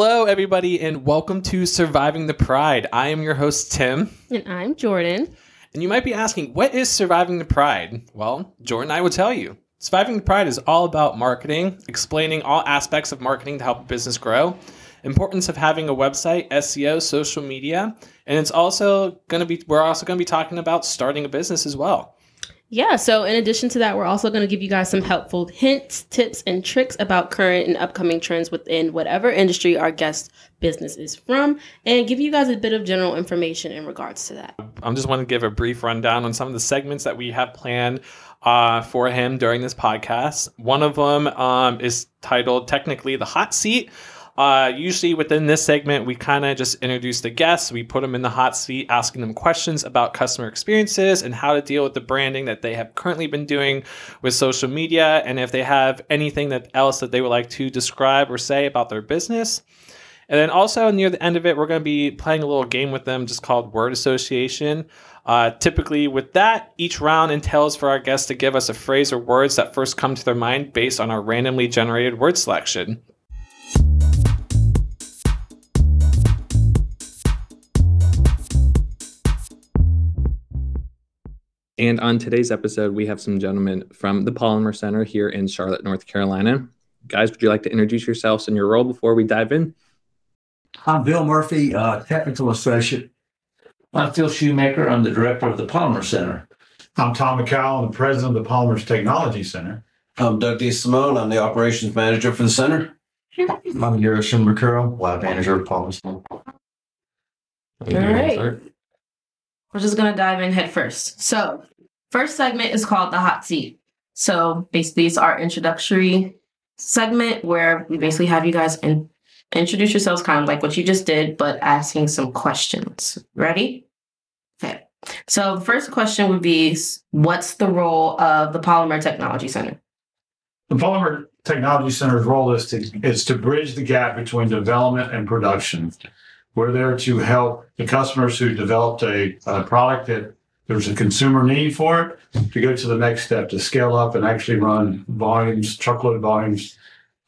Hello, everybody, and welcome to Surviving the Pride. I am your host, Tim. And I'm Jordan. And you might be asking, what is Surviving the Pride? Well, Jordan I will tell you. Surviving the Pride is all about marketing, explaining all aspects of marketing to help a business grow, importance of having a website, SEO, social media, and it's also going to be we're also going to be talking about starting a business as well. Yeah, so in addition to that, we're also going to give you guys some helpful hints, tips, and tricks about current and upcoming trends within whatever industry our guest business is from, and give you guys a bit of general information in regards to that. I'm just want to give a brief rundown on some of the segments that we have planned uh, for him during this podcast. One of them um, is titled technically the hot seat. Uh, usually within this segment, we kind of just introduce the guests. We put them in the hot seat, asking them questions about customer experiences and how to deal with the branding that they have currently been doing with social media, and if they have anything that else that they would like to describe or say about their business. And then also near the end of it, we're going to be playing a little game with them just called word association. Uh, typically, with that, each round entails for our guests to give us a phrase or words that first come to their mind based on our randomly generated word selection. And on today's episode, we have some gentlemen from the Polymer Center here in Charlotte, North Carolina. Guys, would you like to introduce yourselves and your role before we dive in? I'm Bill Murphy, uh, technical associate. I'm Phil Shoemaker. I'm the director of the Polymer Center. I'm Tom McCall, I'm the president of the Polymers Technology Center. I'm Doug D. Simone. I'm the operations manager for the center. I'm Harrison McCurl, lab manager of Polymers. All right. We're just to dive in head first. So, first segment is called the hot seat. So, basically, it's our introductory segment where we basically have you guys in, introduce yourselves, kind of like what you just did, but asking some questions. Ready? Okay. So, first question would be What's the role of the Polymer Technology Center? The Polymer Technology Center's role is to, is to bridge the gap between development and production. We're there to help the customers who developed a, a product that there's a consumer need for it to go to the next step to scale up and actually run volumes, truckload volumes,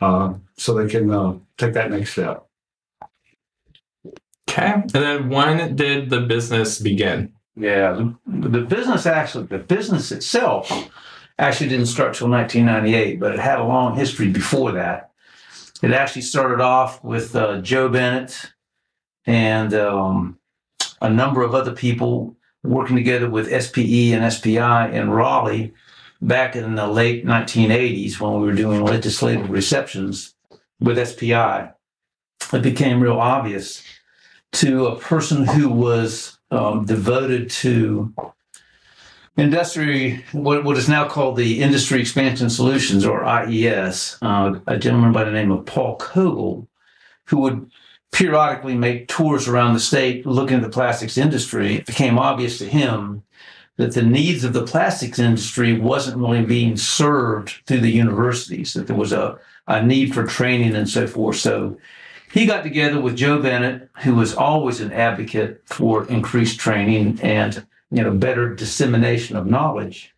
uh, so they can uh, take that next step. Okay. And then when did the business begin? Yeah, the, the business actually, the business itself actually didn't start till 1998, but it had a long history before that. It actually started off with uh, Joe Bennett and um, a number of other people working together with SPE and SPI in Raleigh back in the late 1980s when we were doing legislative receptions with SPI. It became real obvious to a person who was um, devoted to industry, what, what is now called the Industry Expansion Solutions or IES, uh, a gentleman by the name of Paul Kogel, who would periodically make tours around the state looking at the plastics industry, it became obvious to him that the needs of the plastics industry wasn't really being served through the universities, that there was a, a need for training and so forth. So he got together with Joe Bennett, who was always an advocate for increased training and you know better dissemination of knowledge,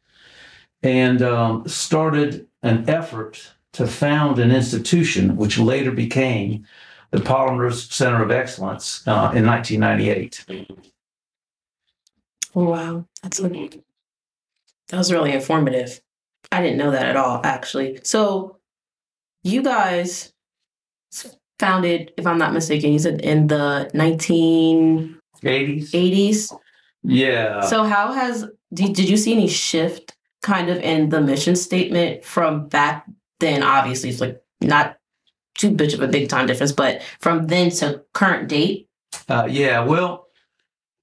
and um, started an effort to found an institution which later became the Polymers Center of Excellence uh, in 1998. Oh, wow. That's that was really informative. I didn't know that at all, actually. So, you guys founded, if I'm not mistaken, you said in the 1980s. 80s. Yeah. So, how has did, did you see any shift kind of in the mission statement from back then? Obviously, it's like not too much of a big time difference, but from then to current date? Uh, yeah, well,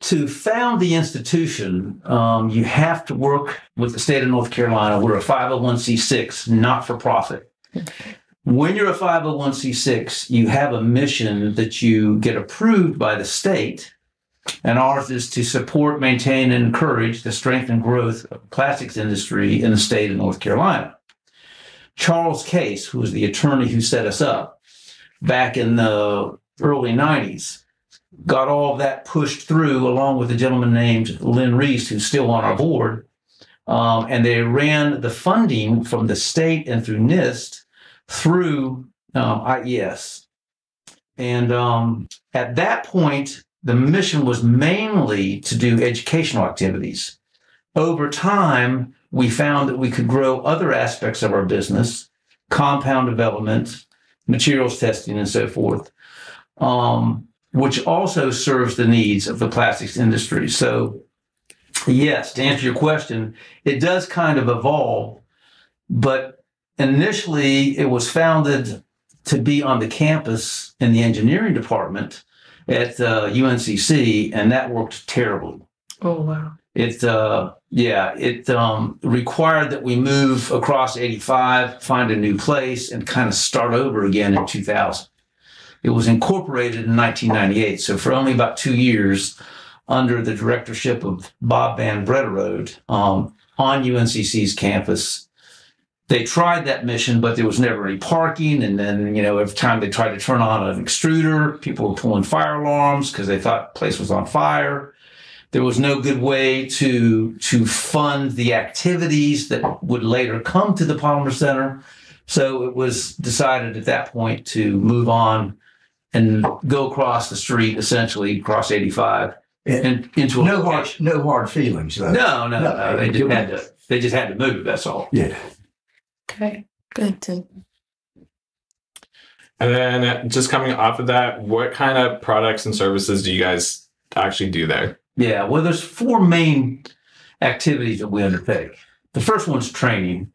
to found the institution, um, you have to work with the state of North Carolina. We're a 501c6, not for profit. When you're a 501c6, you have a mission that you get approved by the state. And ours is to support, maintain, and encourage the strength and growth of plastics industry in the state of North Carolina. Charles Case, who was the attorney who set us up back in the early 90s, got all of that pushed through along with a gentleman named Lynn Reese, who's still on our board. Um, and they ran the funding from the state and through NIST through um, IES. And um, at that point, the mission was mainly to do educational activities. Over time, we found that we could grow other aspects of our business, compound development, materials testing, and so forth, um, which also serves the needs of the plastics industry. So, yes, to answer your question, it does kind of evolve, but initially it was founded to be on the campus in the engineering department at uh, UNCC, and that worked terribly. Oh wow. It, uh, yeah, it um, required that we move across 85, find a new place, and kind of start over again in 2000. It was incorporated in 1998, so for only about two years, under the directorship of Bob Van Brederode um, on UNCC's campus, they tried that mission, but there was never any parking. And then, you know, every time they tried to turn on an extruder, people were pulling fire alarms because they thought the place was on fire. There was no good way to to fund the activities that would later come to the Polymer Center. So it was decided at that point to move on and go across the street, essentially across 85 And and into a no hard, no hard feelings. Though. No, no, No, no. They just had to. They just had to move. That's all. Yeah. Okay. Good. To, And then just coming off of that, what kind of products and services do you guys actually do there? Yeah, well, there's four main activities that we undertake. The first one's training,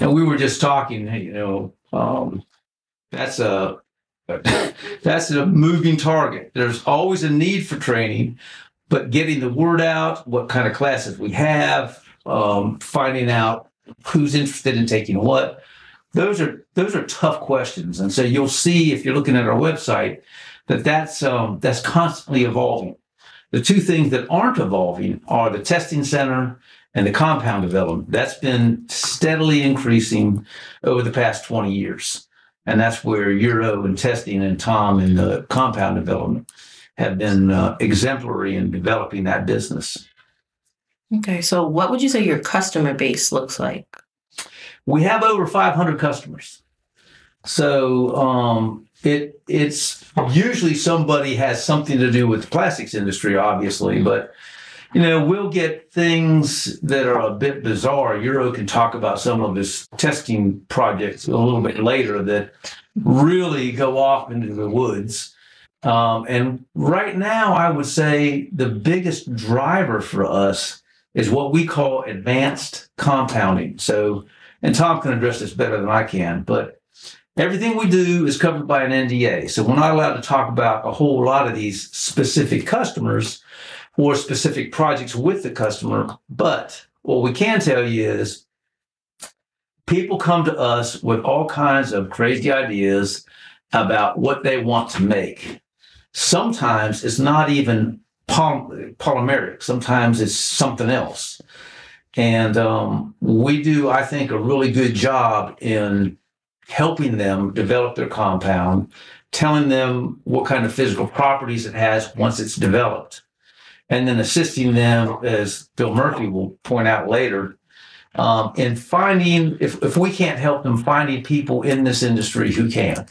and we were just talking. You know, um, that's a that's a moving target. There's always a need for training, but getting the word out, what kind of classes we have, um, finding out who's interested in taking what. Those are those are tough questions, and so you'll see if you're looking at our website that that's um, that's constantly evolving. The two things that aren't evolving are the testing center and the compound development. That's been steadily increasing over the past 20 years. And that's where Euro and testing and Tom and the compound development have been uh, exemplary in developing that business. okay. So, what would you say your customer base looks like? We have over 500 customers. So um, it it's usually somebody has something to do with the plastics industry, obviously, but you know we'll get things that are a bit bizarre. Euro can talk about some of his testing projects a little bit later that really go off into the woods. Um, and right now, I would say the biggest driver for us is what we call advanced compounding. So and Tom can address this better than I can, but everything we do is covered by an NDA. So we're not allowed to talk about a whole lot of these specific customers or specific projects with the customer. But what we can tell you is people come to us with all kinds of crazy ideas about what they want to make. Sometimes it's not even poly- polymeric, sometimes it's something else. And um, we do, I think, a really good job in helping them develop their compound, telling them what kind of physical properties it has once it's developed, and then assisting them, as Bill Murphy will point out later, um, in finding, if, if we can't help them, finding people in this industry who can.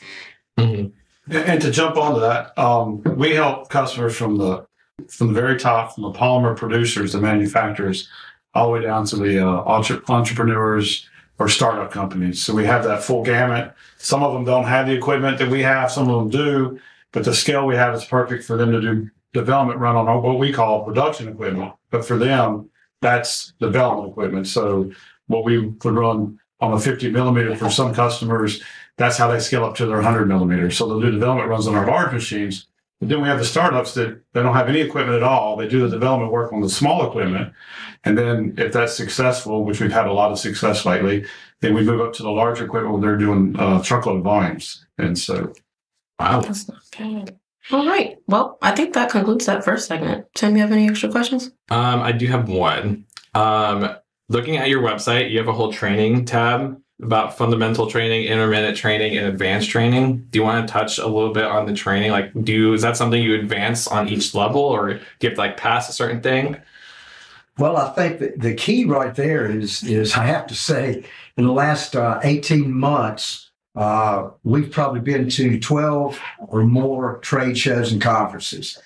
And, and to jump onto that, um, we help customers from the from the very top, from the polymer producers, the manufacturers, all the way down to the uh, entre- entrepreneurs or startup companies. So we have that full gamut. Some of them don't have the equipment that we have. Some of them do, but the scale we have is perfect for them to do development run on what we call production equipment. But for them, that's development equipment. So what we would run on a 50 millimeter for some customers, that's how they scale up to their 100 millimeters. So they'll do development runs on our large machines. But then we have the startups that they don't have any equipment at all. They do the development work on the small equipment. And then if that's successful, which we've had a lot of success lately, then we move up to the larger equipment where they're doing uh, truckload volumes. And so Wow. That's not bad. All right. Well, I think that concludes that first segment. Tim, you have any extra questions? Um, I do have one. Um, looking at your website, you have a whole training tab about fundamental training, intermittent training, and advanced training. Do you want to touch a little bit on the training? Like, do you, is that something you advance on each level, or do you have to like pass a certain thing? Well, I think that the key right there is is I have to say, in the last uh, eighteen months, Uh, we've probably been to 12 or more trade shows and conferences.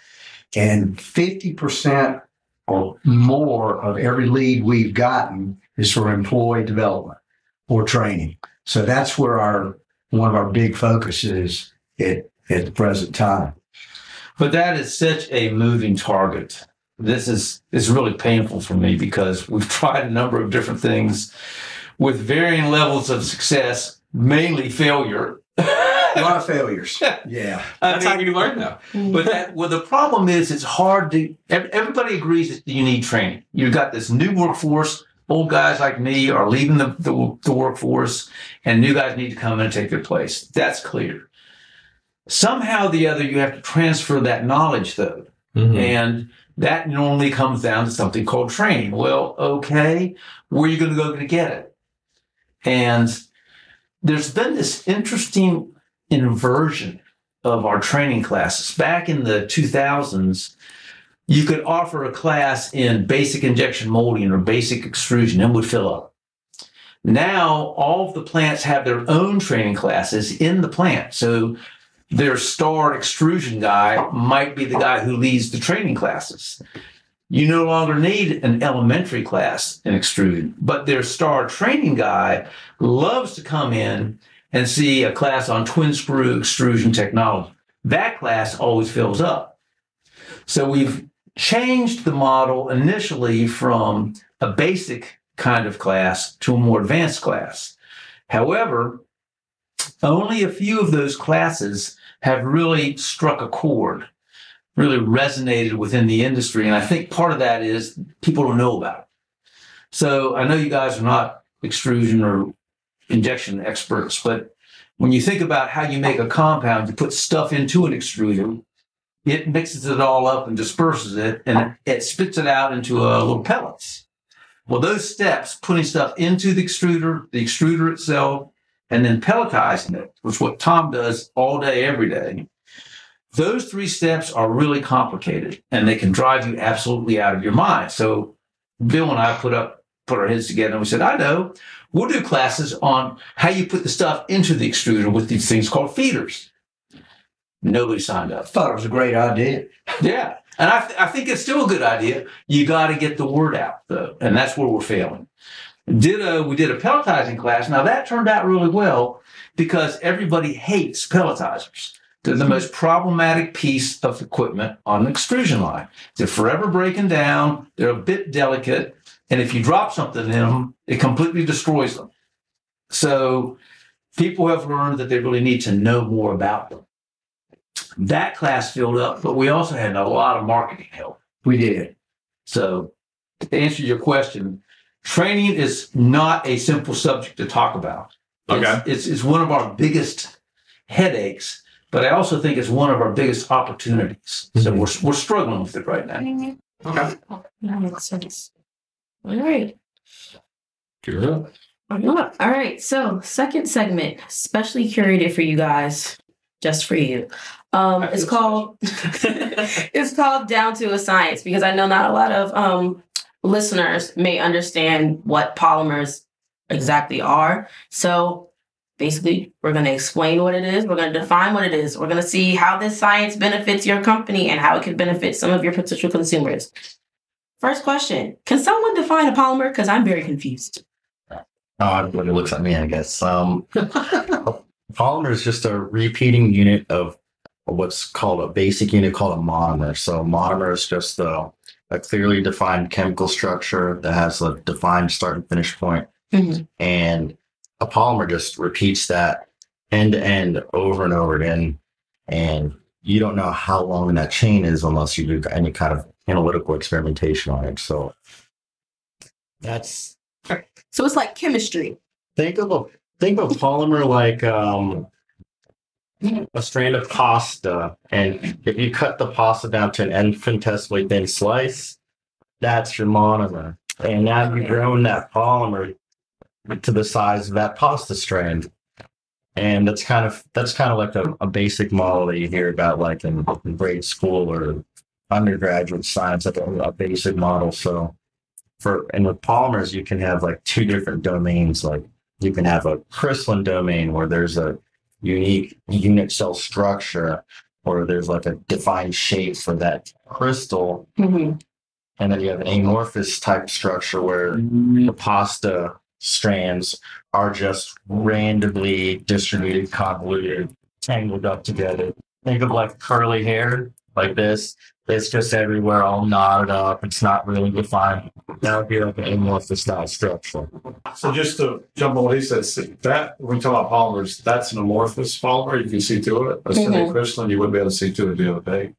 And 50% or more of every lead we've gotten is for employee development or training. So that's where our one of our big focuses at, at the present time. But that is such a moving target. This is is really painful for me because we've tried a number of different things with varying levels of success, mainly failure. A lot of failures. Yeah. I That's mean, how you learn, though. Mm-hmm. But that, well, the problem is it's hard to. Everybody agrees that you need training. You've got this new workforce. Old guys like me are leaving the, the, the workforce, and new guys need to come in and take their place. That's clear. Somehow or the other, you have to transfer that knowledge, though. Mm-hmm. And that normally comes down to something called training. Well, okay, where are you going to go to get it? And there's been this interesting inversion of our training classes. Back in the 2000s, you could offer a class in basic injection molding or basic extrusion and would fill up. Now, all of the plants have their own training classes in the plant. So their star extrusion guy might be the guy who leads the training classes. You no longer need an elementary class in extrusion, but their star training guy loves to come in and see a class on twin screw extrusion technology. That class always fills up. So we've changed the model initially from a basic kind of class to a more advanced class. However, only a few of those classes have really struck a chord, really resonated within the industry. And I think part of that is people don't know about it. So I know you guys are not extrusion or injection experts, but when you think about how you make a compound, you put stuff into an extruder, it mixes it all up and disperses it, and it, it spits it out into uh, little pellets. Well, those steps, putting stuff into the extruder, the extruder itself, and then pelletizing it, which is what Tom does all day, every day. Those three steps are really complicated and they can drive you absolutely out of your mind. So Bill and I put up, put our heads together and we said, I know, we'll do classes on how you put the stuff into the extruder with these things called feeders. Nobody signed up. thought it was a great idea. Yeah. And I, th- I think it's still a good idea. You got to get the word out, though. And that's where we're failing. Ditto, we did a pelletizing class. Now, that turned out really well because everybody hates pelletizers. They're the most problematic piece of equipment on an extrusion line. They're forever breaking down, they're a bit delicate. And if you drop something in them, it completely destroys them. So, people have learned that they really need to know more about them. That class filled up, but we also had a lot of marketing help. We did. So, to answer your question, training is not a simple subject to talk about. It's- Okay. It's, it's one of our biggest headaches, but I also think it's one of our biggest opportunities. So, mm-hmm. we're, we're struggling with it right now. Okay. That makes sense. All right. Good. All right. So, second segment, specially curated for you guys, just for you. Um, it's called it's called Down to a Science because I know not a lot of um listeners may understand what polymers exactly are. So basically, we're going to explain what it is. We're going to define what it is. We're going to see how this science benefits your company and how it can benefit some of your potential consumers. First question Can someone define a polymer? Because I'm very confused. Oh, everybody looks at me, I guess. Um, polymer is just a repeating unit of what's called a basic unit called a monomer. So monomer is just a, a clearly defined chemical structure that has a defined start and finish point. Mhm. And a polymer just repeats that end to end over and over again. And you don't know how long that chain is unless you do any kind of analytical experimentation on it. So that's So it's like chemistry. think of a think of polymer like um a strand of pasta and if you cut the pasta down to an infinitesimally thin slice that's your monomer. And now you've grown that polymer to the size of that pasta strand. And that's kind of that's kind of like a, a basic model that you hear about like in, in grade school or undergraduate science like a, a basic model. So for and with polymers you can have like two different domains. Like you can have a crystalline domain where there's a unique unit cell structure or there's like a defined shape for that crystal. Mhm. And then you have an amorphous type structure where the pasta strands are just randomly distributed, convoluted, tangled up together. Think of like curly hair, like this. It's just everywhere, all knotted up. It's not really defined. That would be like an amorphous style structure. So just to jump on what he says, that when we talk about polymers, that's an amorphous polymer. You can see through it. A Mhm. semicrystalline, you wouldn't be able to see through it the other day.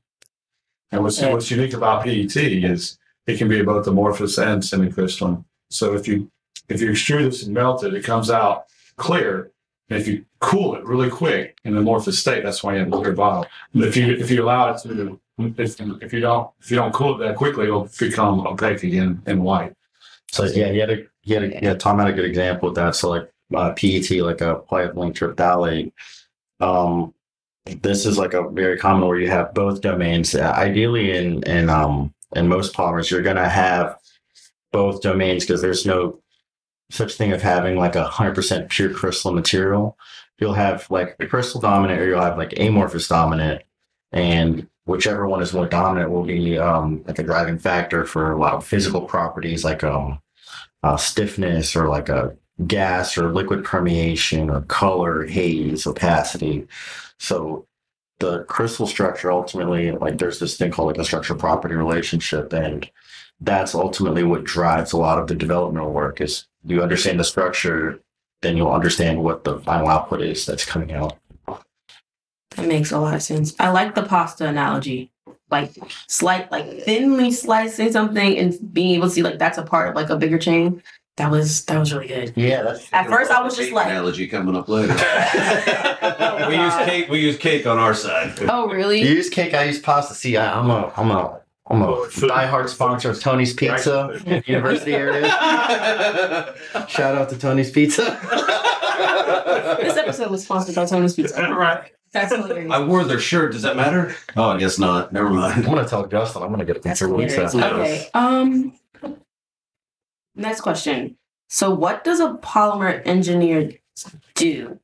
And what's, what's unique about PET is it can be both amorphous and semicrystalline. So if you if you extrude this and melt it, it comes out clear. And if you cool it really quick in an amorphous state, that's why you have a clear bottle. But if you if you allow it to if, if you don't if you don't cool it that quickly, it'll become opaque again and white. So yeah, he had a had a yeah, Tom had a good example with that. So like uh, PET, like a polyethylene terephthalate. Um, this is like a very common where you have both domains. Uh, ideally, in in um in most polymers, you're gonna have both domains because there's no such thing of having like a hundred percent pure crystal material. You'll have like a crystal dominant, or you'll have like amorphous dominant, and whichever one is more dominant will be um, like a driving factor for a lot of physical properties like um, uh, stiffness or like a gas or liquid permeation or color, haze, opacity. So the crystal structure ultimately, like there's this thing called like a structure property relationship, and that's ultimately what drives a lot of the developmental work. Is you understand the structure, then you'll understand what the final output is that's coming out. That makes a lot of sense. I like the pasta analogy. Like slight like thinly slicing something and being able to see like that's a part of like a bigger chain. That was that was really good. Yeah, that's At first I was just like analogy coming up later. we use cake. We use cake on our side. Oh really? You use cake, I use pasta. See, I, I'm a, I'm a, I'm a diehard sponsor of Tony's Pizza, University area. Shout out to Tony's Pizza. This episode was sponsored by Tony's Pizza. Right. That's hilarious. I wore their shirt. Does that matter? Oh, I guess not. Never mind. I'm gonna tell Justin I'm gonna get a That's pizza hilarious. pizza. Okay. Um next question. So what does a polymer engineer do?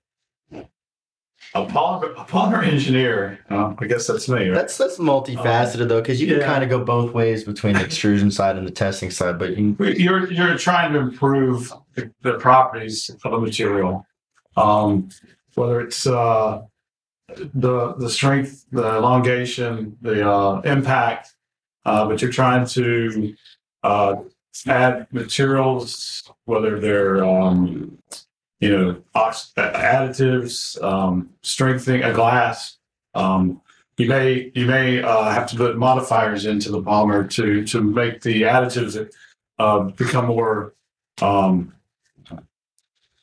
A polymer, a polymer engineer, uh, I guess that's me, right? That's that's multifaceted though, because you can kind of go both ways between the extrusion side and the testing side. But you, You're you're trying to improve the, the properties of a material, um, whether it's uh, the the strength, the elongation, the uh, impact, uh, but you're trying to uh, add materials, whether they're um, you know ox- additives, um, strengthening a glass. Um, you may you may uh, have to put modifiers into the polymer to to make the additives uh, become more. Um,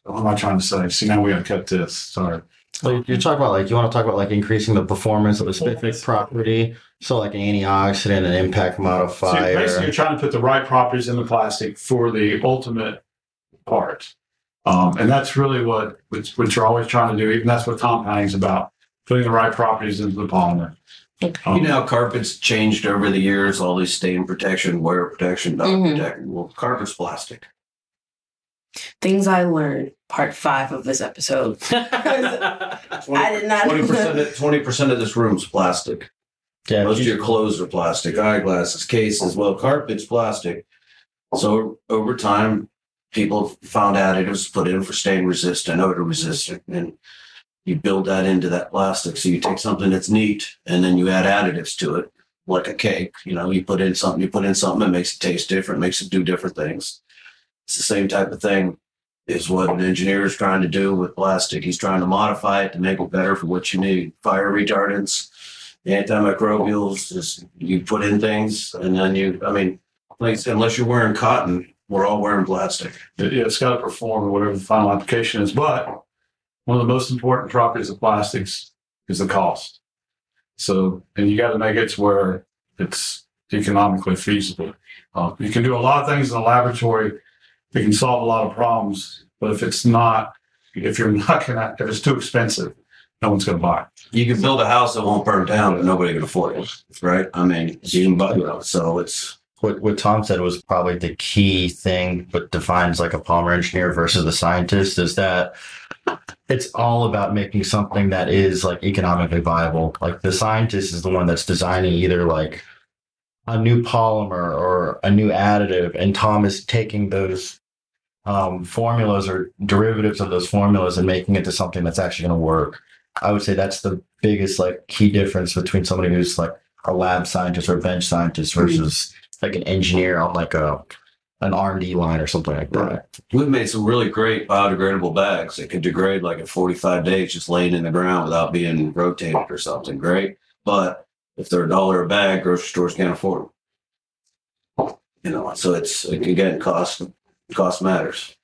what am I trying to say? See, now we got to cut this. Sorry. so you're talking about like you want to talk about like increasing the performance of a specific property. So like an antioxidant, an impact modifier. So modifier. basically, you're trying to put the right properties in the plastic for the ultimate part, um, and that's really what which, what you're always trying to do. Even that's what compounding is about: putting the right properties into the polymer. Um, You know how carpets changed over the years, all these stain protection, wear protection, dust Mhm. protection. Well, carpet's plastic. Things I learned, part five of this episode. I did not Twenty percent of twenty percent of this room's plastic. yeah, Most of your clothes are plastic, eyeglasses, cases. Well, carpet's plastic. So over time, people found additives put in for stain resistant, odor resistant, and you build that into that plastic. So you take something that's neat and then you add additives to it, like a cake. You know, you put in something, you put in something that makes it taste different, makes it do different things. It's the same type of thing is what an engineer is trying to do with plastic. He's trying to modify it to make it better for what you need. Fire retardants, antimicrobials, just you put in things and then you, I mean, unless you're wearing cotton, we're all wearing plastic. It, yeah, it's got to perform whatever the final application is. But one of the most important properties of plastics is the cost. So, and you got to make it to where it's economically feasible. Uh, you can do a lot of things in the laboratory. You can solve a lot of problems, but if it's not, if you're not gonna, if it's too expensive, no one's gonna buy. it. You can build a house that won't burn down, but nobody can afford it, right? I mean, you can buy, you know, so it's what what Tom said was probably the key thing, but defines like a polymer engineer versus the scientist is that it's all about making something that is like economically viable. Like the scientist is the one that's designing either like a new polymer or a new additive, and Tom is taking those um, formulas or derivatives of those formulas and making it to something that's actually going to work. I would say that's the biggest like key difference between somebody who's like a lab scientist or a bench scientist versus like an engineer on like a an R and D line or something like that. Right. We've made some really great biodegradable bags that could degrade like in 45 days just laying in the ground without being rotated or something. Great. But if they're a dollar a bag, grocery stores can't afford them. You know, so it's again cost cost matters.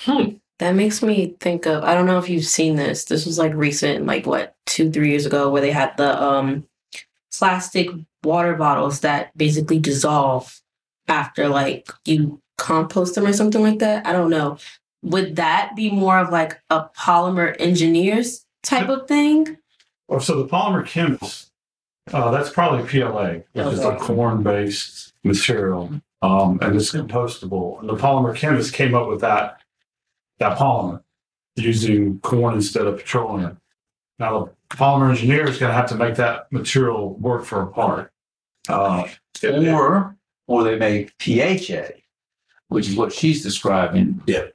Hmm. That makes me think of I don't know if you've seen this. This was like recent, like what, two, three years ago, where they had the um plastic water bottles that basically dissolve after like you compost them or something like that. I don't know. Would that be more of like a polymer engineers type of thing? Or so the polymer chemist, uh, that's probably PLA, which is a corn-based material, um, and it's compostable. And the polymer chemist came up with that that polymer using corn instead of petroleum. Now the polymer engineer is going to have to make that material work for a part. Uh, Or, or they make PHA, which is what she's describing. Yeah.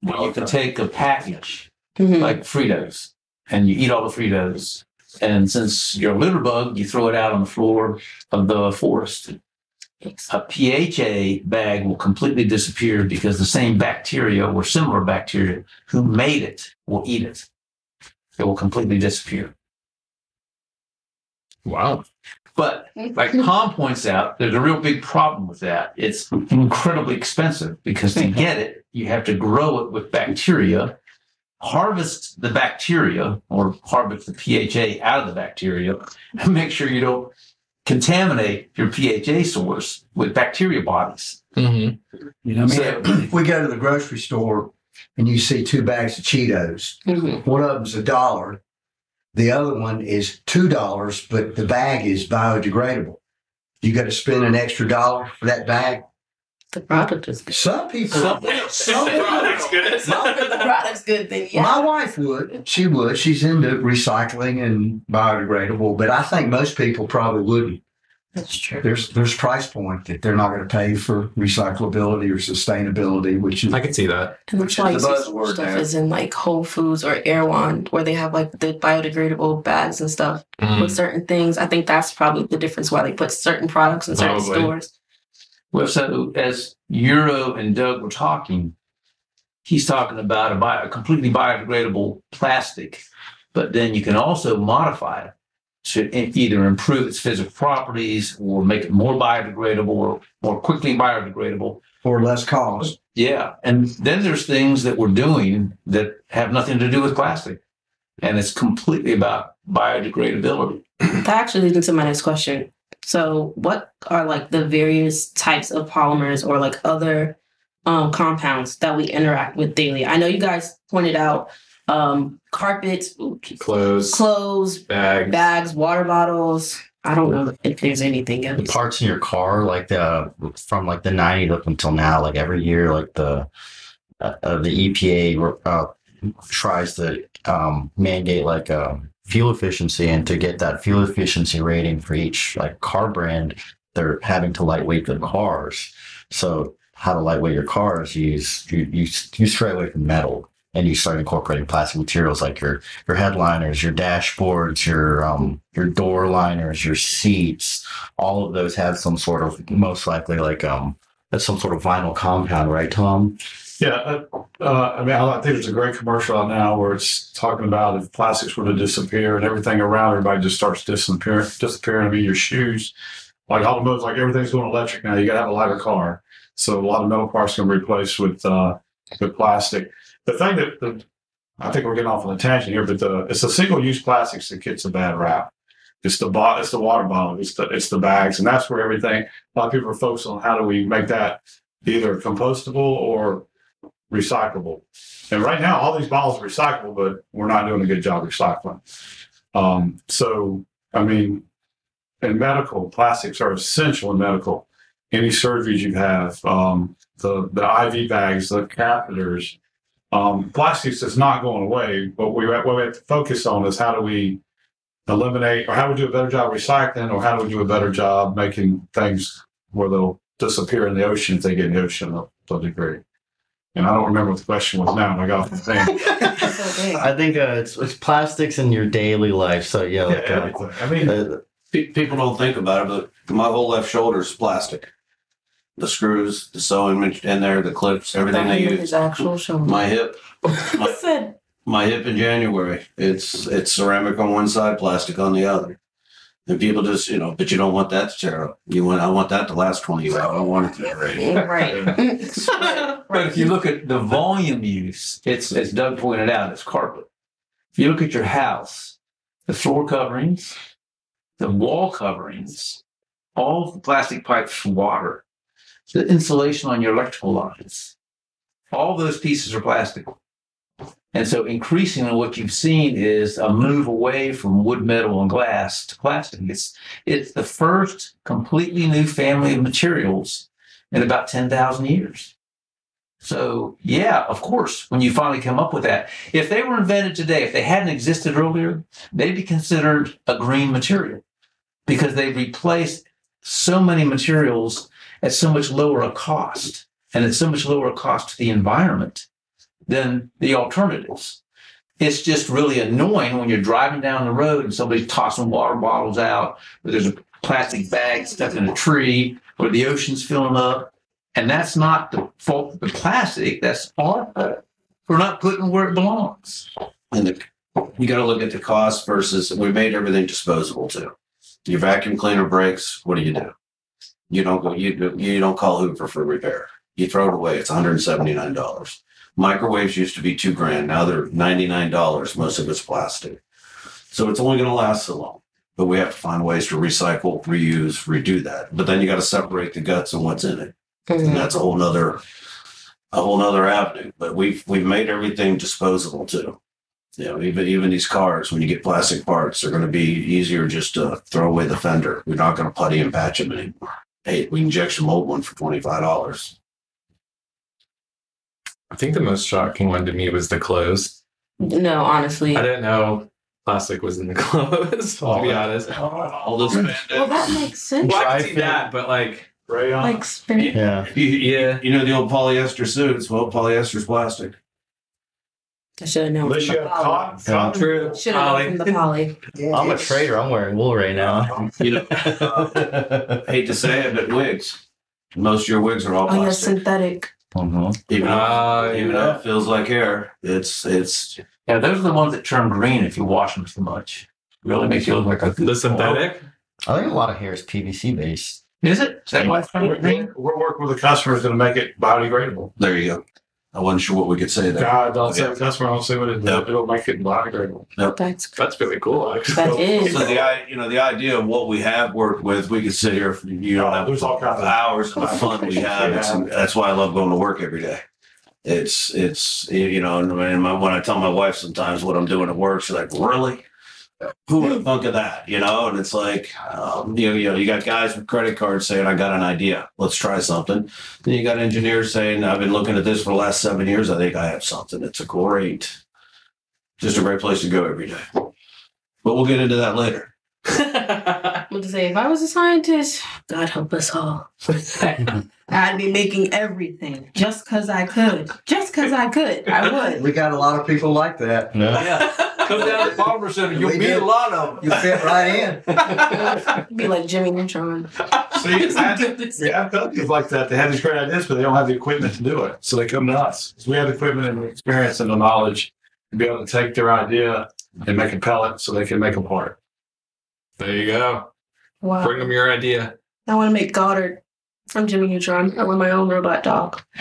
Where you can take a package Mhm. like Fritos and you eat all the Fritos. And since you're a litter bug, you throw it out on the floor of the forest. A PHA bag will completely disappear because the same bacteria or similar bacteria who made it will eat it. It will completely disappear. Wow. But like Tom points out, there's a real big problem with that. It's incredibly expensive because to get it, you have to grow it with bacteria, harvest the bacteria or harvest the PHA out of the bacteria, and make sure you don't contaminate your PHA source with bacteria bodies. Mm-hmm. You know, what I mean, So- if we go to the grocery store and you see two bags of Cheetos, Mhm. one of them's a dollar, the other one is two dollars, but the bag is biodegradable. You got to spend an extra dollar for that bag. The product is good. Some people, Some- some people, good. If the product's good, then yeah. my wife would. She would. She's into recycling and biodegradable, but I think most people probably wouldn't. That's true. There's there's price point that they're not going to pay for recyclability or sustainability, which is I can see that. And Which why is you the see buzzword stuff now. is in like Whole Foods or Erewhon, where they have like the biodegradable bags and stuff Mm. with certain things. I think that's probably the difference why they put certain products in certain Probably. stores. Well, so as Euro and Doug were talking, he's talking about a, bio, a completely biodegradable plastic, but then you can also modify it to e- either improve its physical properties or make it more biodegradable or more quickly biodegradable. for less cost. Yeah. And then there's things that we're doing that have nothing to do with plastic. And it's completely about biodegradability. That actually leads into my next question. So, what are like the various types of polymers or like other um, compounds that we interact with daily? I know you guys pointed out um, carpets, Clothes, clothes, bags. bags, water bottles. I don't know if there's anything the else. parts in your car, like the from like the '90s up until now, like every year, like the uh, uh, the EPA uh, tries to um, mandate like uh, fuel efficiency, and to get that fuel efficiency rating for each like car brand, they're having to lightweight their cars. So how to lightweight your cars? You use you you, you stray away from metal. And you start incorporating plastic materials like your your headliners, your dashboards, your um your door liners, your seats, all of those have some sort of most likely like um that's some sort of vinyl compound, right, Tom? Yeah, uh, uh, I mean, I think there's a great commercial out now where it's talking about if plastics were to disappear and everything around everybody just starts disappearing. Disappearing. I mean, your shoes, like automobiles, like everything's going electric now. You got to have a lighter car, so a lot of metal parts can be replaced with uh, with plastic. The thing that the, I think we're getting off on a tangent here, but the it's the single-use plastics that gets a bad rap. It's the bot, it's the water bottle, it's the it's the bags, and that's where everything. A lot of people are focused on how do we make that either compostable or recyclable. And right now, all these bottles are recyclable, but we're not doing a good job recycling. Um, so, I mean, in medical, plastics are essential in medical. any surgeries you have, um, the the IV bags, the catheters, um, plastics is not going away. But we what we have to focus on is how do we eliminate, or how do we do a better job recycling, or how do we do a better job making things where they'll disappear in the ocean if they get in the ocean to a degree. And I don't remember what the question was now. and I got off the thing. I think uh, it's, it's plastics in your daily life. So yeah, Yeah, uh. I mean, uh, Pe- People don't think about it, but my whole left shoulder is plastic. The screws, the sewing in there, the clips, everything they use. His actual shoulder. My hip, I said, my hip in January. It's it's ceramic on one side, plastic on the other. And people just, you know, but you don't want that to tear up. You want, I want that to last twenty years. I don't want it to break. right. But if you look at the volume use, it's as Doug pointed out, it's carpet. If you look at your house, the floor coverings, the wall coverings, all the plastic pipes for water, the insulation on your electrical lines, all those pieces are plastic. And so increasingly what you've seen is a move away from wood, metal, and glass to plastic. It's it's the first completely new family of materials in about 10,000 years. So, yeah, of course, when you finally come up with that, if they were invented today, if they hadn't existed earlier, they'd be considered a green material because they replaced so many materials at so much lower a cost and at so much lower a cost to the environment than the alternatives. It's just really annoying when you're driving down the road and somebody's tossing water bottles out, or there's a plastic bag stuck in a tree, or the ocean's filling up. And that's not the fault of the plastic. That's our fault for not putting where it belongs. And the, you got to look at the cost versus we made everything disposable too. Your vacuum cleaner breaks. What do you do? You don't go. You you don't call Hoover for repair. You throw it away. It's one hundred seventy nine dollars. Microwaves used to be two grand. Now they're ninety nine dollars. Most of it's plastic. So it's only going to last so long. But we have to find ways to recycle, reuse, redo that. But then you got to separate the guts and what's in it and mm-hmm. that's a whole nother a whole nother avenue. But we've we've made everything disposable too. You know, even even these cars, when you get plastic parts, they're going to be easier just to throw away the fender. We're not going to putty and patch them anymore. Hey, we injection mold one for twenty five dollars. I think the most shocking one to me was the clothes. No, honestly. I didn't know plastic was in the clothes. to be honest. All this Well, that makes sense. Well, I Dry can see that, but like, rayon. Like spin. yeah. You, yeah. you know the old polyester suits. Well, polyester's plastic. I should have known. Unless From you the have poly. cotton. Yeah. cotton. True. Should have known from the poly. I'm a trader. I'm wearing wool right now. Uh-huh. You know, I hate to say it, but wigs. Most of your wigs are all Oh yeah, plastic. synthetic. Mhm. Even though, Oh, even though it feels like hair, it's it's Yeah, those are the ones that turn green if you wash them too much. Really makes you look like a The synthetic? I think a lot of hair is PVC based. Is it? Is that why it's We're, green? we're working with the customers to make it biodegradable. there you go. I wasn't sure what we could say there. God, don't say the customer, don't say what it Yep. It'll make it black. biodegradable. That's That's really cool, actually. that is. So the you know the idea of what we have worked with, we could sit here for you know Oh, there's all kinds of- hours of fun we have. It's, that's why I love going to work every day. It's it's you know and my, when I tell my wife sometimes what I'm doing at work, she's like, "Really? Who would have thunk of that?" You know, and it's like um, you know you know you got guys with credit cards saying, "I got an idea, let's try something." Then you got engineers saying, "I've been looking at this for the last seven years. I think I have something." It's a great, just a great place to go every day. But we'll get into that later. I'm going to say, if I was a scientist, God help us all. I'd be making everything just because I could. Just because I could. I would. We got a lot of people like that. No. Yeah. Come down to Polymer Center. You'll We meet a lot of them. You them. fit right in. be like Jimmy Neutron. See, that's, we have companies like that. They have these great ideas, but they don't have the equipment to do it. So they come to us. So we have the equipment and the experience and the knowledge to be able to take their idea and make a pellet so they can make a part. There you go. Wow. Bring them your idea. I want to make Goddard from Jimmy Neutron. I want my own robot dog.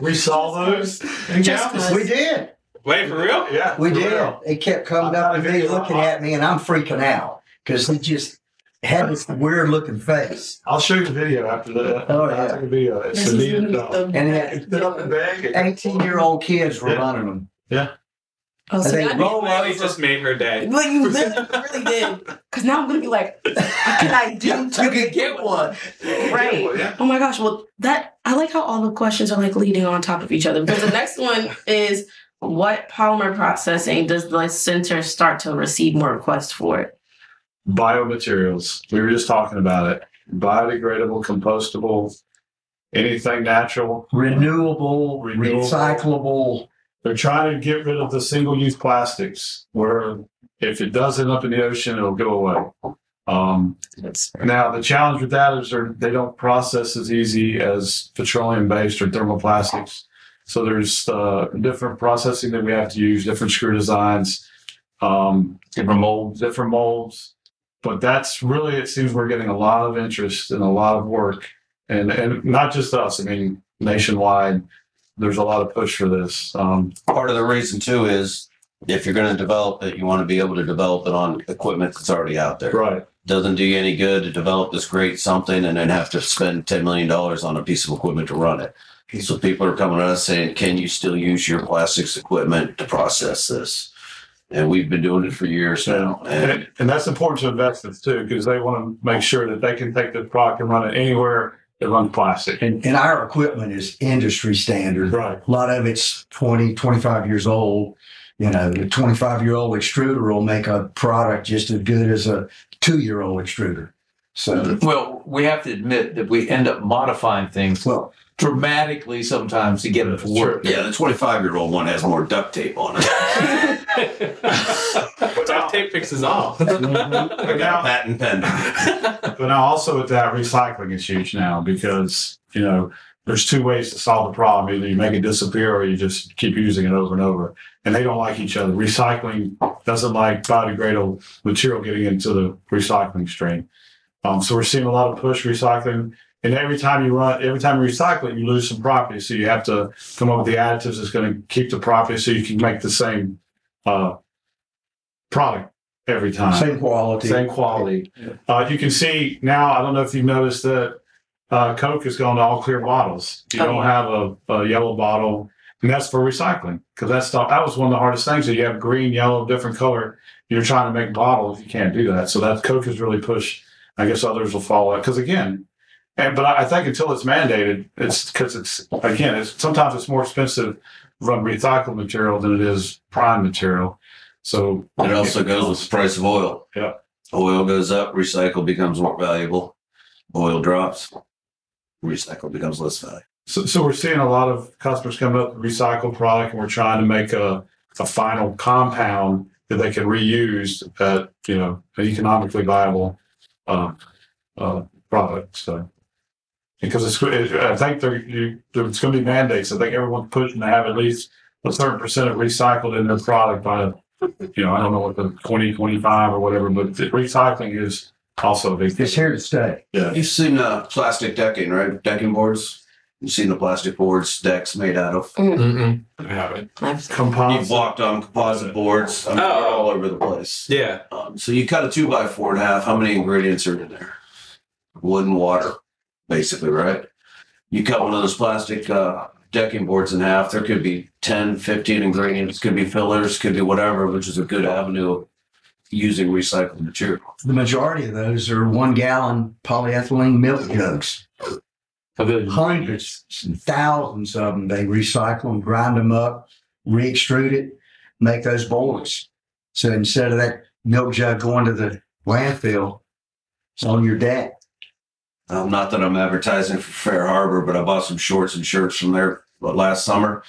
We saw those in Just Galveston. We did. Wait, for real? Yeah, We did. real. They kept coming up to me, looking at me, and I'm freaking out because he just had this weird looking face. I'll show you the video after that. Oh, yeah. I'll take a video. It's This a is neat dog. the And It's been up the bag. 18 year old kids were Yeah. running them. I was And like, they I roll need- over. just made her day. But you really, really did. Because now I'm gonna be like, what can I do to You could get one. Right. Yeah. Oh my gosh. Well, that I like how all the questions are like leading on top of each other. Because the next one is what polymer processing does the center start to receive more requests for it? Biomaterials. We were just talking about it. Biodegradable, compostable, anything natural. renewable, Renewable. recyclable. They're trying to get rid of the single use plastics where if it does end up in the ocean, it'll go away. Um, now, the challenge with that is they're, they don't process as easy as petroleum based or thermoplastics. So there's uh, different processing that we have to use, different screw designs, um, different molds, different molds. But that's really, it seems we're getting a lot of interest and a lot of work. And, and not just us, I mean, nationwide, there's a lot of push for this. Um, Part of the reason too is if you're going to develop it, you want to be able to develop it on equipment that's already out there. right. Doesn't do you any good to develop this great something and then have to spend $10 million on a piece of equipment to run it. So people are coming to us saying, can you still use your plastics equipment to process this? And we've been doing it for years now. And And, and that's important to investors too, because they want to make sure that they can take this product and run it anywhere that runs plastic. And, and our equipment is industry standard. Right. A lot of it's 20, 25 years old. You know, the 25 year old extruder will make a product just as good as a two year old extruder. So, Well, we have to admit that we end up modifying things well, dramatically sometimes to get it to work. yeah, the 25 year old one has more duct tape on it. Duct tape fixes all. But now, Patent pending. but now also with that, recycling is huge now because, you know, there's two ways to solve the problem. Either you make it disappear or you just keep using it over and over. And they don't like each other. Recycling doesn't like biodegradable material getting into the recycling stream. Um, so we're seeing a lot of push recycling. And every time you run, every time you recycle it, you lose some property. So you have to come up with the additives that's going to keep the property so you can make the same uh, product every time. same quality. Same quality. Uh, you can see now, I don't know if you've noticed that uh, Coke has gone to all clear bottles. You Oh, don't yeah. have a, a yellow bottle, and that's for recycling because that's the, that was one of the hardest things. That you have green, yellow, different color. You're trying to make bottles, you can't do that. So that Coke has really pushed. I guess others will follow it because again, and but I I think until it's mandated, it's because it's again, it's sometimes it's more expensive run recycled material than it is prime material. So It also goes with the price of oil. Yeah. Oil goes up, recycle becomes more valuable. Oil drops, recycle becomes less valuable. So, so we're seeing a lot of customers come up with recycled product, and we're trying to make a, a final compound that they can reuse at you know an economically viable uh, uh, product. So because it's, it, I think there you, there's going to be mandates. I think everyone's pushing to have at least a certain percent of recycled in their product by you know I don't know what the 20, 25 or whatever, but the recycling is also a big. It's here to stay. Yeah. You've seen uh, plastic decking, right? Decking boards. You've seen the plastic boards decks made out of. Mm-mm. I haven't. I've- You've walked on composite boards. I mean, they're Oh. all over the place. Yeah. Um, so you cut a two by four and a half. How many ingredients are in there? Wood and water, basically, right? You cut one of those plastic uh, decking boards in half. There could be 10, 15 ingredients, could be fillers, could be whatever, which is a good avenue of using recycled material. The majority of those are one gallon polyethylene milk jugs. Hundreds and thousands of them. They recycle them, grind them up, re-extrude it, make those boards. So instead of that milk jug going to the landfill, it's on your deck. Um, not that I'm advertising for Fair Harbor, but I bought some shorts and shirts from there what, last summer.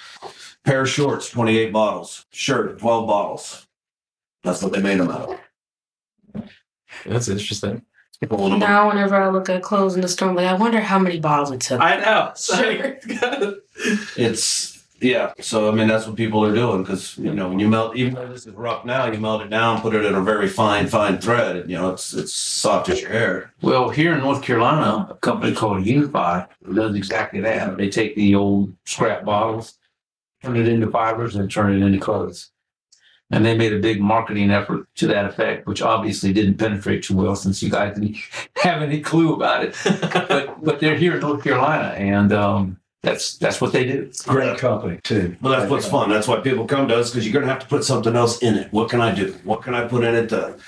Pair of shorts, 28 bottles. Shirt, 12 bottles. That's what they made them out of. That's interesting. Pulling them up. Now, whenever I look at clothes in the store, I'm like, I wonder how many bottles it took. I know. Sure. It's, yeah. So, I mean, that's what people are doing because, you know, when you melt, even though this is rough now, you melt it down, put it in a very fine, fine thread. And, you know, it's, it's soft as your hair. Well, here in North Carolina, a company called Unifi does exactly that. They take the old scrap bottles, turn it into fibers, and turn it into clothes. And they made a big marketing effort to that effect, which obviously didn't penetrate too well since you guys didn't have any clue about it. But but they're here in North Carolina, and um, that's that's what they do. Great company too. Well, that's what's fun. That's why people come to us because you're going to have to put something else in it. What can I do? What can I put in it to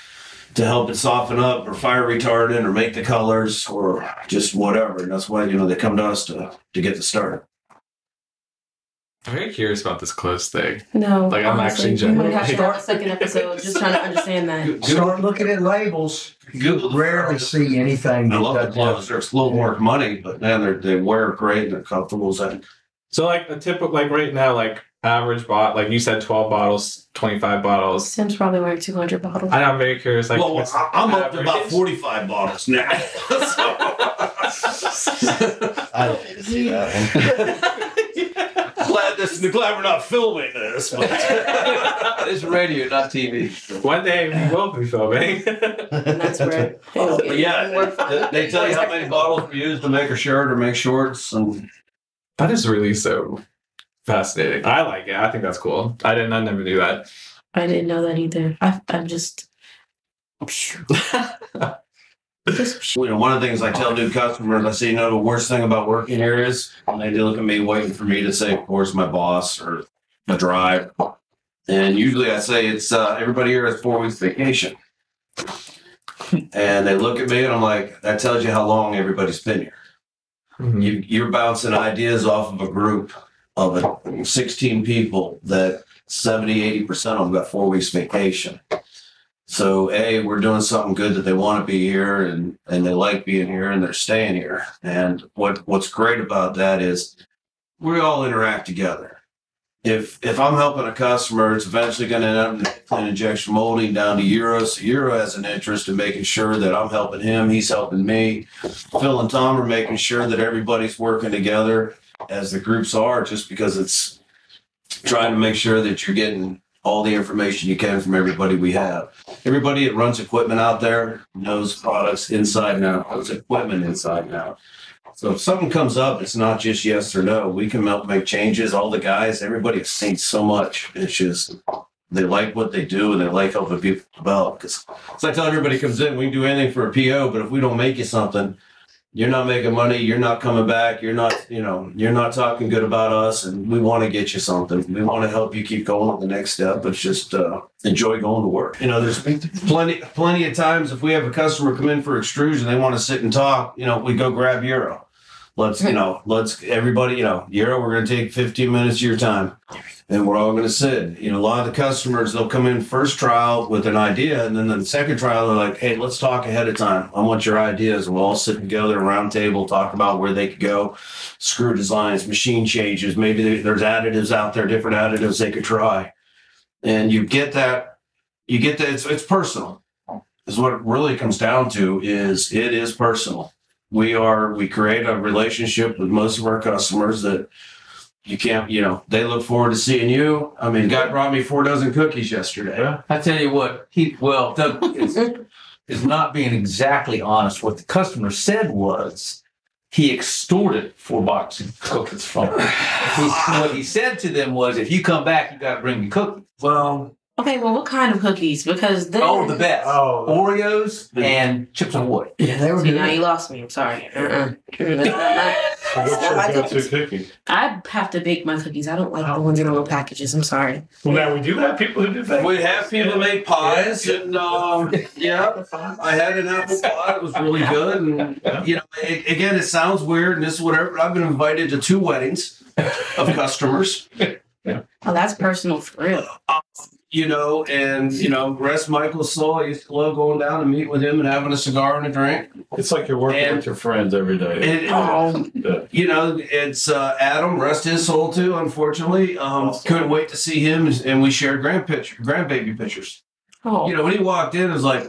to help it soften up or fire retardant or make the colors or just whatever? And that's why you know they come to us to to get the start. I'm very curious about this close thing. No, Like, I'm honestly, actually we have to have a second episode just trying to understand that. Start looking at labels. Google You rarely see anything. I love the clothes. They're a little more money, but man, they they wear great and they're comfortable. And So like a typical like right now like average bot like you said 12 bottles 25 bottles Sim's probably wearing 200 bottles. I, i'm very curious like well, what's I- I'm up to about 45 bottles now. I don't need to see that one. Glad this glad we're not filming this. But it's radio, not TV. one day we will be filming and that's where oh, it'll But yeah, more they tell you how many bottles were used to make a shirt or make shorts, and that is really so fascinating i like it i think that's cool i didn't i never knew that I didn't know that either. I, I'm just. you know, one of the things I tell new customers, I say, you know, the worst thing about working here is when they look at me waiting for me to say, of course, my boss or the drive. And usually I say it's uh, everybody here has four weeks vacation. And they look at me and I'm like, that tells you how long everybody's been here. You, you're bouncing ideas off of a group of uh, 16 people that 70, 80% of them got four weeks vacation. So, A, we're doing something good that they want to be here and, and they like being here and they're staying here. And what, what's great about that is we all interact together. If if I'm helping a customer, it's eventually going to end up in injection molding down to Euro. So Euro has an interest in making sure that I'm helping him, he's helping me. Phil and Tom are making sure that everybody's working together as the groups are, just because it's trying to make sure that you're getting all the information you can from everybody we have. Everybody that runs equipment out there knows products inside and out, knows equipment inside and out. So if something comes up, it's not just yes or no. We can help make changes. All the guys, everybody has seen so much. It's just they like what they do and they like helping people develop. Because I tell everybody comes in, we can do anything for a PO, but if we don't make you something, you're not making money. You're not coming back. You're not, you know, you're not talking good about us. And we want to get you something. We want to help you keep going to the next step. But just uh, enjoy going to work. You know, there's plenty, plenty of times if we have a customer come in for extrusion, they want to sit and talk. You know, we go grab Euro. Let's, you know, let's everybody, you know, Euro. We're going to take 15 minutes of your time, and we're all going to sit. You know, a lot of the customers they'll come in first trial with an idea, and then the second trial they're like, "Hey, let's talk ahead of time. I want your ideas." We'll all sit together, round table, talk about where they could go, screw designs, machine changes. Maybe there's additives out there, different additives they could try, and you get that. You get that. It's it's personal. Is what it really comes down to. Is it is personal. We are we create a relationship with most of our customers that you can't, you know, they look forward to seeing you. I mean, guy brought me four dozen cookies yesterday. I tell you what, he well, Doug is, is not being exactly honest. What the customer said was he extorted four boxes of cookies from them. He, what he said to them was, "If you come back, you got to bring me cookies." Well, Okay, well, what kind of cookies? Because then. oh, the best Oh, Oreos and chips and wood. Yeah, they were See, now good. you lost me. I'm sorry. Uh-uh. That's not my- what's Not my your go-to cookie? I have to bake my cookies. I don't like the ones in little packages. I'm sorry. Well, now we do have people who do that. We have people make pies, and um, yeah, I had an apple pie. It was really good, and you know, a- again, it sounds weird, and this is whatever. but I've been invited to two weddings of customers, Oh, that's personal for real. You know, and you know, rest Michael's Soul. I used to love going down and meet with him and having a cigar and a drink. It's like you're working And- with your friends every day. And, Yeah. you know, it's uh, Adam, rest his soul too. Unfortunately, um, couldn't wait to see him, and we shared grand picture, grandbaby pictures. oh. You know, when he walked in, it was like,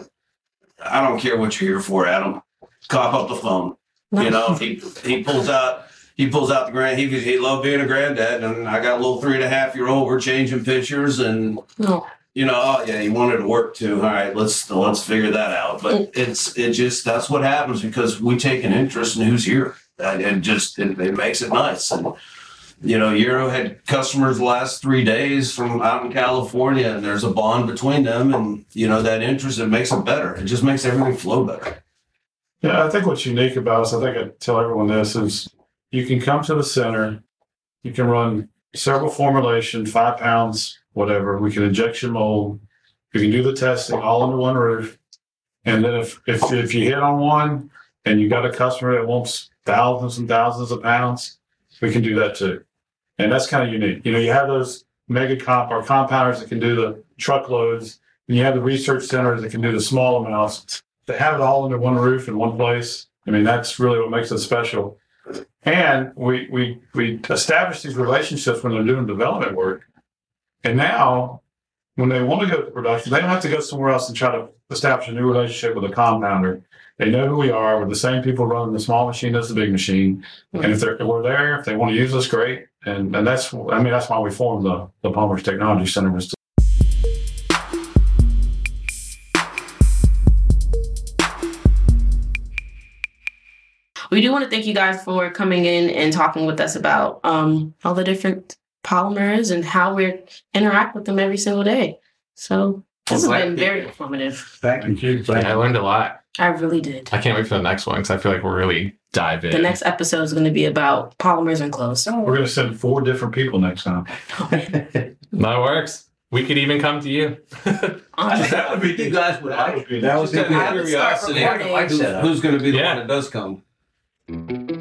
I don't care what you're here for, Adam. Cop up the phone. You know, he he pulls out he pulls out the grand. He he loved being a granddad, and I got a little three and a half year old. We're changing pictures, and No. you know, oh yeah, he wanted to work too. All right, let's let's figure that out. But mm. it's it just that's what happens because we take an interest in who's here, and, and just it, it makes it nice. And you know, Euro had customers the last three days from out in California, and there's a bond between them, and you know that interest it makes it better. It just makes everything flow better. Yeah, I think what's unique about us, I think I tell everyone this is you can come to the center. You can run several formulation, five pounds, whatever. We can inject your mold. We can do the testing all under one roof. And then if if if you hit on one and you got a customer that wants thousands and thousands of pounds, we can do that too. And that's kind of unique. You know, you have those mega comp or compounders that can do the truckloads, and you have the research centers that can do the small amounts. To have it all under one roof in one place. I mean, that's really what makes it special. And we we we establish these relationships when they're doing development work. And now, when they want to go to production, they don't have to go somewhere else and try to establish a new relationship with a compounder. They know who we are. We're the same people running the small machine as the big machine. And if they're, we're there, if they want to use us, great. And and that's I mean that's why we formed the the Polymers Technology Center was We do want to thank you guys for coming in and talking with us about um, all the different polymers and how we interact with them every single day. So this has been glad- very informative. Thank you. you. I learned a lot. I really did. I can't wait for the next one because I feel like we're really dive in. The next episode is going to be about polymers and clothes. We're going to send four different people next time. that works. We could even come to you. That would be you guys would like. That would be That was Just out of I would start curiosity, recording. who's, who's going to be the Yeah. one that does come? Thank you.